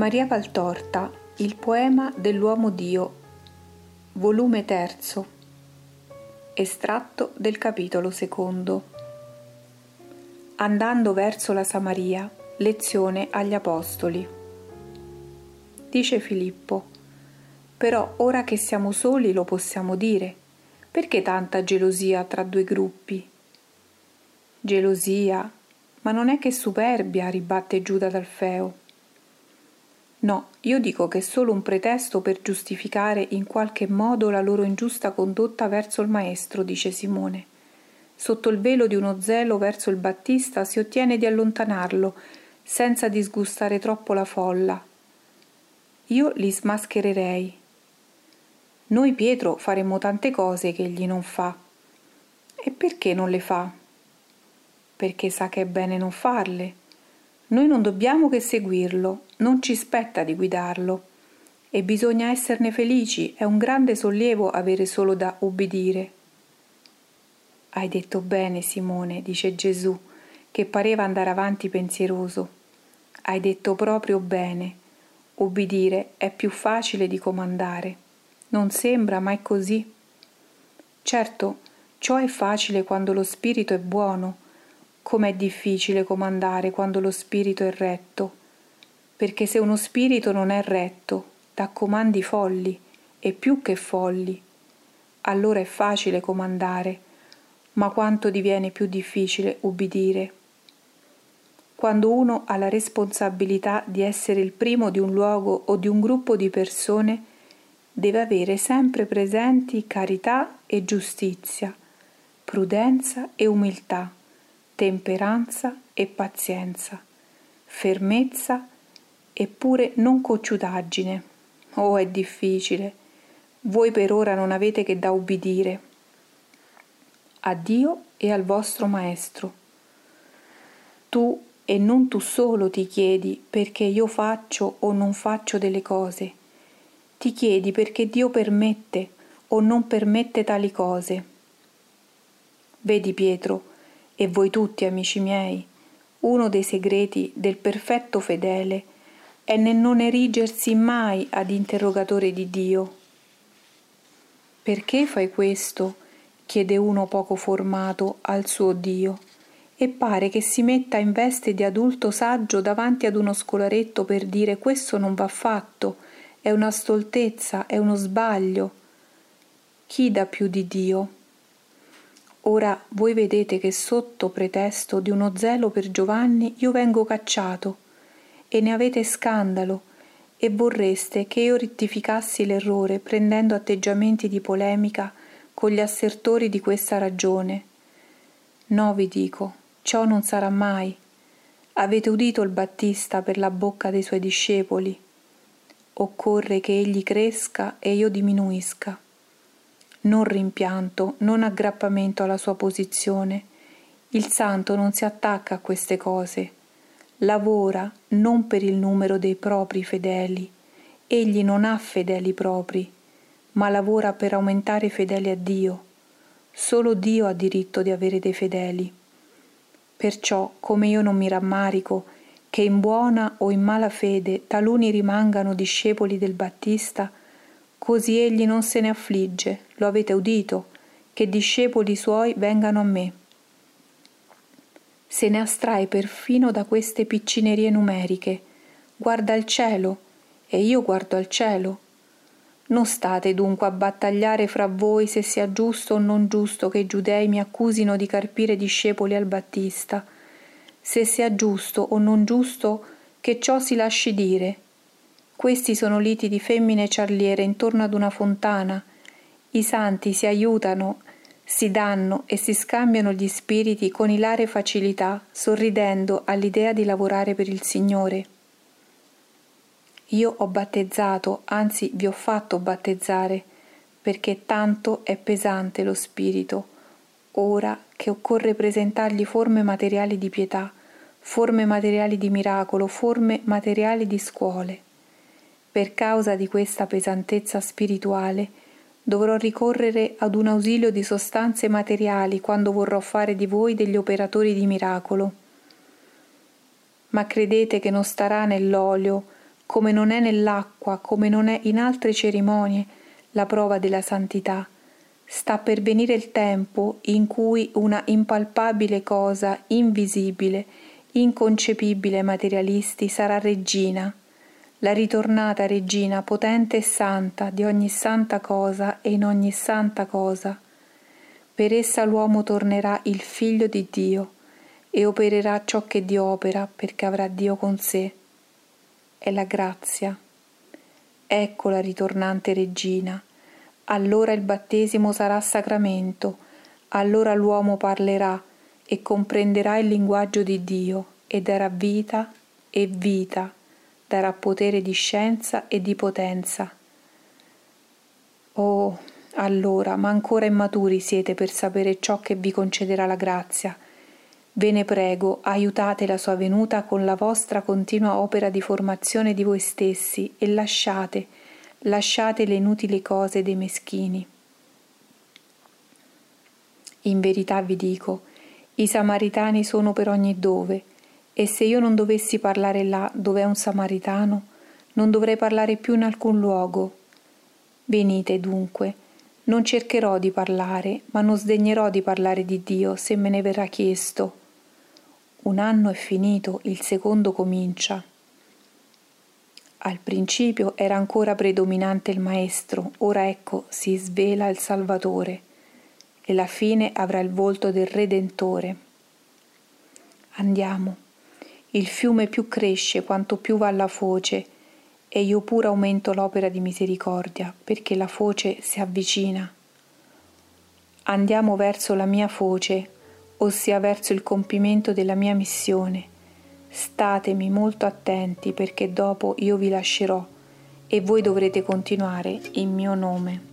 Maria Valtorta, Il poema dell'uomo Dio, volume terzo, estratto del capitolo secondo. Andando verso la Samaria, lezione agli Apostoli. Dice Filippo, però ora che siamo soli lo possiamo dire, perché tanta gelosia tra due gruppi? Gelosia, ma non è che superbia, ribatte Giuda d'Alfeo. No, io dico che è solo un pretesto per giustificare in qualche modo la loro ingiusta condotta verso il Maestro, dice Simone. Sotto il velo di uno zelo verso il Battista si ottiene di allontanarlo, senza disgustare troppo la folla. Io li smaschererei. Noi Pietro faremmo tante cose che egli non fa. E perché non le fa? Perché sa che è bene non farle noi non dobbiamo che seguirlo, non ci spetta di guidarlo. E bisogna esserne felici, è un grande sollievo avere solo da ubbidire. Hai detto bene, Simone, dice Gesù, che pareva andare avanti pensieroso. Hai detto proprio bene. Ubbidire è più facile di comandare. Non sembra, ma è così. Certo, ciò è facile quando lo spirito è buono, Com'è difficile comandare quando lo spirito è retto, perché se uno spirito non è retto, dà comandi folli e più che folli. Allora è facile comandare, ma quanto diviene più difficile ubbidire. Quando uno ha la responsabilità di essere il primo di un luogo o di un gruppo di persone, deve avere sempre presenti carità e giustizia, prudenza e umiltà temperanza e pazienza, fermezza eppure non cocciutaggine. Oh, è difficile. Voi per ora non avete che da ubbidire. A Dio e al vostro Maestro. Tu e non tu solo ti chiedi perché io faccio o non faccio delle cose. Ti chiedi perché Dio permette o non permette tali cose. Vedi Pietro, e voi tutti, amici miei, uno dei segreti del perfetto fedele è nel non erigersi mai ad interrogatore di Dio. Perché fai questo? chiede uno poco formato al suo Dio, e pare che si metta in veste di adulto saggio davanti ad uno scolaretto per dire questo non va fatto, è una stoltezza, è uno sbaglio. Chi dà più di Dio? Ora voi vedete che sotto pretesto di uno zelo per Giovanni io vengo cacciato e ne avete scandalo e vorreste che io rettificassi l'errore prendendo atteggiamenti di polemica con gli assertori di questa ragione. No, vi dico, ciò non sarà mai. Avete udito il Battista per la bocca dei suoi discepoli. Occorre che egli cresca e io diminuisca non rimpianto, non aggrappamento alla sua posizione. Il santo non si attacca a queste cose. Lavora non per il numero dei propri fedeli. Egli non ha fedeli propri, ma lavora per aumentare i fedeli a Dio. Solo Dio ha diritto di avere dei fedeli. Perciò, come io non mi rammarico che in buona o in mala fede taluni rimangano discepoli del Battista, così egli non se ne affligge, lo avete udito, che discepoli suoi vengano a me. Se ne astrae perfino da queste piccinerie numeriche, guarda il cielo, e io guardo al cielo. Non state dunque a battagliare fra voi se sia giusto o non giusto che i giudei mi accusino di carpire discepoli al Battista, se sia giusto o non giusto che ciò si lasci dire, questi sono liti di femmine ciarliere intorno ad una fontana. I santi si aiutano, si danno e si scambiano gli spiriti con ilare facilità, sorridendo all'idea di lavorare per il Signore. Io ho battezzato, anzi vi ho fatto battezzare, perché tanto è pesante lo spirito, ora che occorre presentargli forme materiali di pietà, forme materiali di miracolo, forme materiali di scuole. Per causa di questa pesantezza spirituale dovrò ricorrere ad un ausilio di sostanze materiali quando vorrò fare di voi degli operatori di miracolo. Ma credete che non starà nell'olio come non è nell'acqua, come non è in altre cerimonie, la prova della santità. Sta per venire il tempo in cui una impalpabile cosa, invisibile, inconcepibile ai materialisti, sarà regina, la ritornata regina potente e santa di ogni santa cosa e in ogni santa cosa. Per essa l'uomo tornerà il figlio di Dio e opererà ciò che Dio opera perché avrà Dio con sé. È la grazia. Ecco la ritornante regina. Allora il battesimo sarà sacramento, allora l'uomo parlerà e comprenderà il linguaggio di Dio e darà vita e vita darà potere di scienza e di potenza. Oh, allora, ma ancora immaturi siete per sapere ciò che vi concederà la grazia. Ve ne prego, aiutate la sua venuta con la vostra continua opera di formazione di voi stessi e lasciate, lasciate le inutili cose dei meschini. In verità vi dico, i samaritani sono per ogni dove, e se io non dovessi parlare là dove è un samaritano, non dovrei parlare più in alcun luogo. Venite dunque, non cercherò di parlare, ma non sdegnerò di parlare di Dio se me ne verrà chiesto. Un anno è finito, il secondo comincia. Al principio era ancora predominante il Maestro, ora ecco si svela il Salvatore e la fine avrà il volto del Redentore. Andiamo. Il fiume più cresce quanto più va la foce, e io pure aumento l'opera di misericordia, perché la foce si avvicina. Andiamo verso la mia foce, ossia verso il compimento della mia missione. Statemi molto attenti perché dopo io vi lascerò e voi dovrete continuare in mio nome.